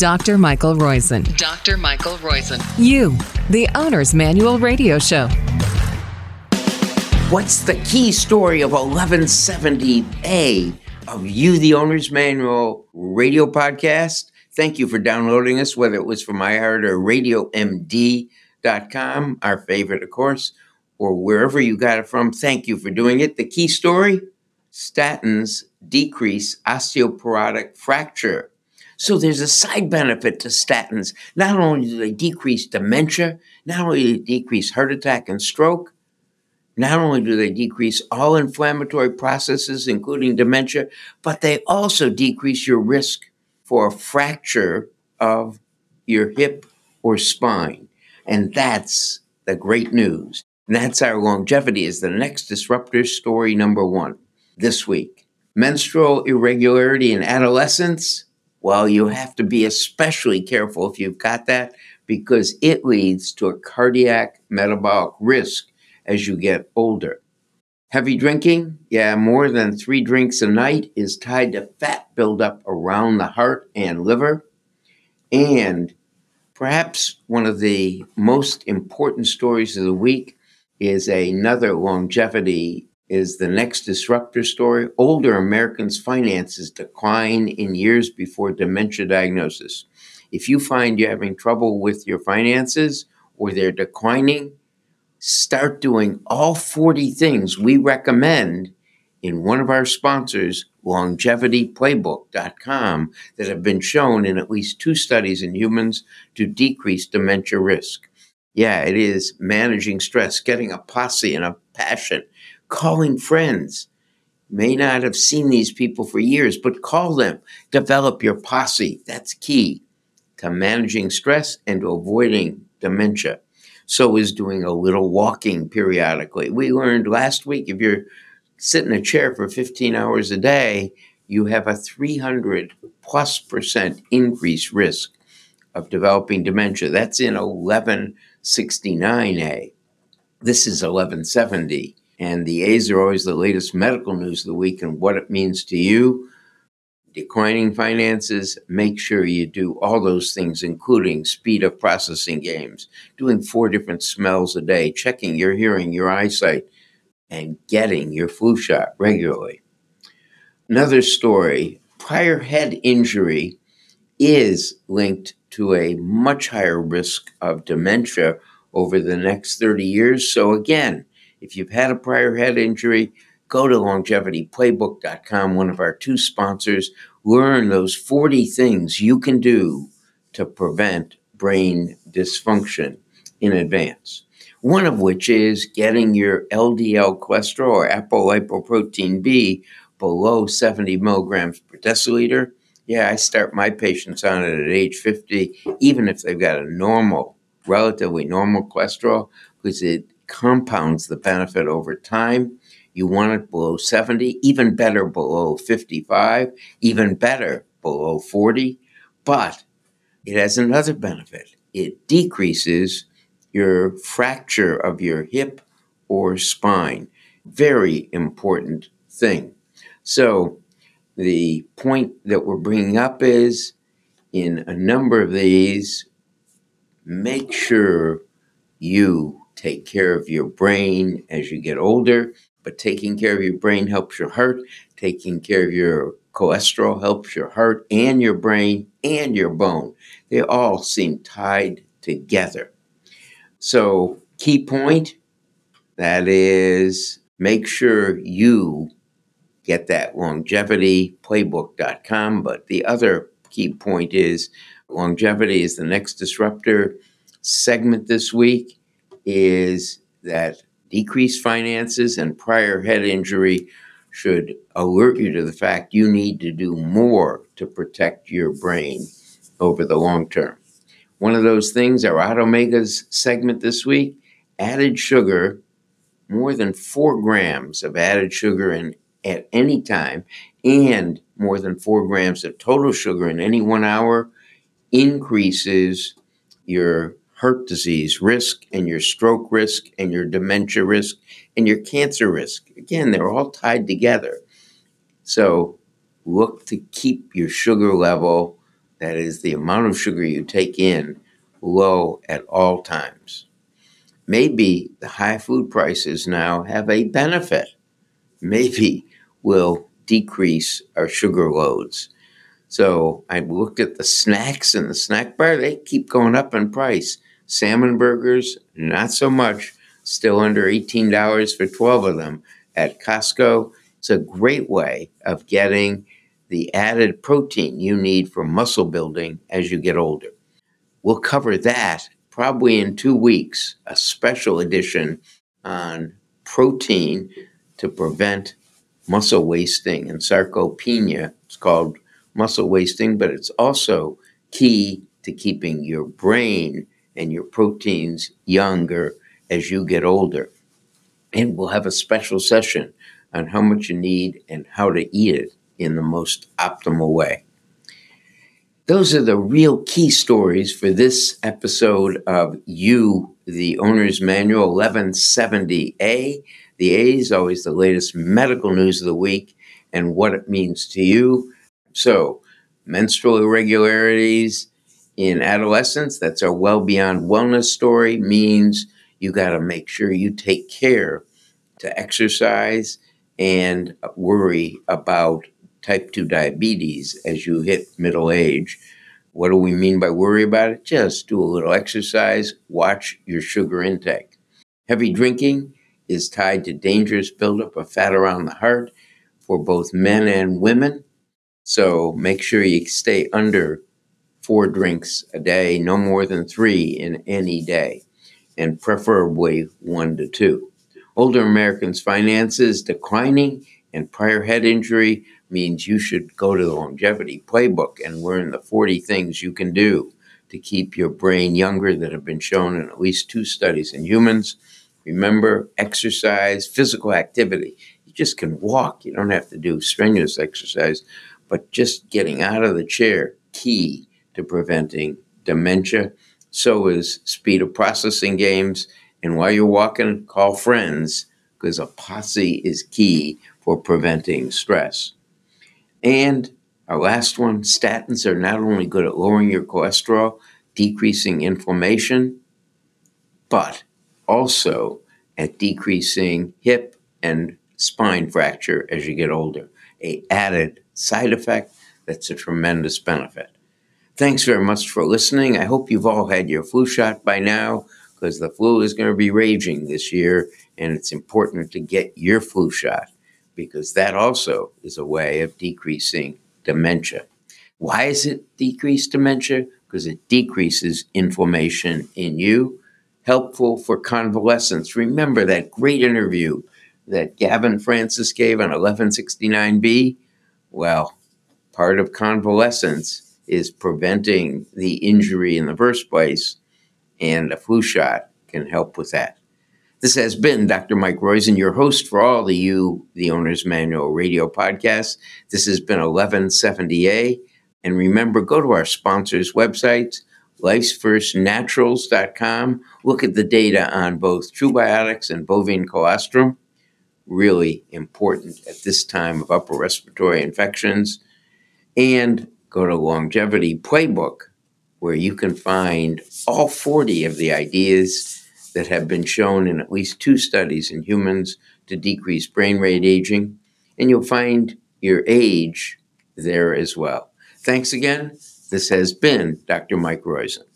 Dr. Michael Roizen. Dr. Michael Roizen. You, the Owner's Manual Radio Show. What's the key story of 1170A of You, the Owner's Manual radio podcast? Thank you for downloading us, whether it was from iHeart or RadioMD.com, our favorite, of course, or wherever you got it from. Thank you for doing it. The key story statins decrease osteoporotic fracture. So there's a side benefit to statins. Not only do they decrease dementia, not only do they decrease heart attack and stroke, not only do they decrease all inflammatory processes, including dementia, but they also decrease your risk for a fracture of your hip or spine. And that's the great news. And that's our longevity is the next disruptor story number one this week. Menstrual irregularity in adolescence. Well, you have to be especially careful if you've got that because it leads to a cardiac metabolic risk as you get older. Heavy drinking, yeah, more than three drinks a night is tied to fat buildup around the heart and liver. And perhaps one of the most important stories of the week is another longevity is the next disruptor story. Older Americans' finances decline in years before dementia diagnosis. If you find you're having trouble with your finances or they're declining, start doing all 40 things we recommend in one of our sponsors, longevityplaybook.com, that have been shown in at least two studies in humans to decrease dementia risk. Yeah, it is managing stress, getting a posse and a passion, calling friends. May not have seen these people for years, but call them. Develop your posse. That's key to managing stress and to avoiding dementia so is doing a little walking periodically. We learned last week if you're sitting in a chair for 15 hours a day, you have a 300 plus percent increased risk of developing dementia. That's in 1169A. This is 1170. And the A's are always the latest medical news of the week and what it means to you declining finances, make sure you do all those things, including speed of processing games, doing four different smells a day, checking your hearing, your eyesight, and getting your flu shot regularly. Another story prior head injury is linked to a much higher risk of dementia over the next 30 years. So, again, if you've had a prior head injury, go to longevityplaybook.com, one of our two sponsors. Learn those 40 things you can do to prevent brain dysfunction in advance. One of which is getting your LDL cholesterol or apolipoprotein B below 70 milligrams per deciliter. Yeah, I start my patients on it at age 50, even if they've got a normal, relatively normal cholesterol, because it compounds the benefit over time you want it below 70, even better below 55, even better below 40. But it has another benefit it decreases your fracture of your hip or spine. Very important thing. So, the point that we're bringing up is in a number of these, make sure you take care of your brain as you get older. But taking care of your brain helps your heart. Taking care of your cholesterol helps your heart and your brain and your bone. They all seem tied together. So, key point that is make sure you get that longevity playbook.com. But the other key point is longevity is the next disruptor segment this week is that decreased finances and prior head injury should alert you to the fact you need to do more to protect your brain over the long term. One of those things, our Automegas segment this week, added sugar, more than four grams of added sugar in at any time, and more than four grams of total sugar in any one hour increases your heart disease risk and your stroke risk and your dementia risk and your cancer risk. Again, they're all tied together. So look to keep your sugar level that is, the amount of sugar you take in, low at all times. Maybe the high food prices now have a benefit. Maybe we'll decrease our sugar loads. So I looked at the snacks in the snack bar, they keep going up in price. Salmon burgers, not so much, still under $18 for 12 of them at Costco. It's a great way of getting the added protein you need for muscle building as you get older. We'll cover that probably in two weeks, a special edition on protein to prevent muscle wasting and sarcopenia. It's called muscle wasting, but it's also key to keeping your brain and your proteins younger as you get older. And we'll have a special session on how much you need and how to eat it in the most optimal way. Those are the real key stories for this episode of You, the Owner's Manual 1170A. The A is always the latest medical news of the week and what it means to you. So, menstrual irregularities in adolescence, that's our well beyond wellness story, means you got to make sure you take care to exercise and worry about type 2 diabetes as you hit middle age. What do we mean by worry about it? Just do a little exercise, watch your sugar intake. Heavy drinking is tied to dangerous buildup of fat around the heart for both men and women. So make sure you stay under four drinks a day, no more than three in any day, and preferably one to two. Older Americans' finances declining and prior head injury means you should go to the longevity playbook and learn the 40 things you can do to keep your brain younger that have been shown in at least two studies in humans. Remember, exercise, physical activity. You just can walk. You don't have to do strenuous exercise, but just getting out of the chair, key to preventing dementia. So is speed of processing games. And while you're walking, call friends because a posse is key for preventing stress. And our last one statins are not only good at lowering your cholesterol, decreasing inflammation, but also at decreasing hip and spine fracture as you get older. A added side effect that's a tremendous benefit. Thanks very much for listening. I hope you've all had your flu shot by now because the flu is going to be raging this year and it's important to get your flu shot because that also is a way of decreasing dementia. Why is it decreased dementia? Because it decreases inflammation in you. Helpful for convalescence. Remember that great interview that Gavin Francis gave on 1169B? Well, part of convalescence is preventing the injury in the first place, and a flu shot can help with that. This has been Dr. Mike Roizen, your host for all the You, the Owner's Manual radio podcasts. This has been 1170A. And remember, go to our sponsors' websites, lifesfirstnaturals.com. Look at the data on both TruBiotics and bovine colostrum. Really important at this time of upper respiratory infections. And go to Longevity Playbook, where you can find all 40 of the ideas that have been shown in at least two studies in humans to decrease brain rate aging, and you'll find your age there as well. Thanks again. This has been Dr. Mike Roizen.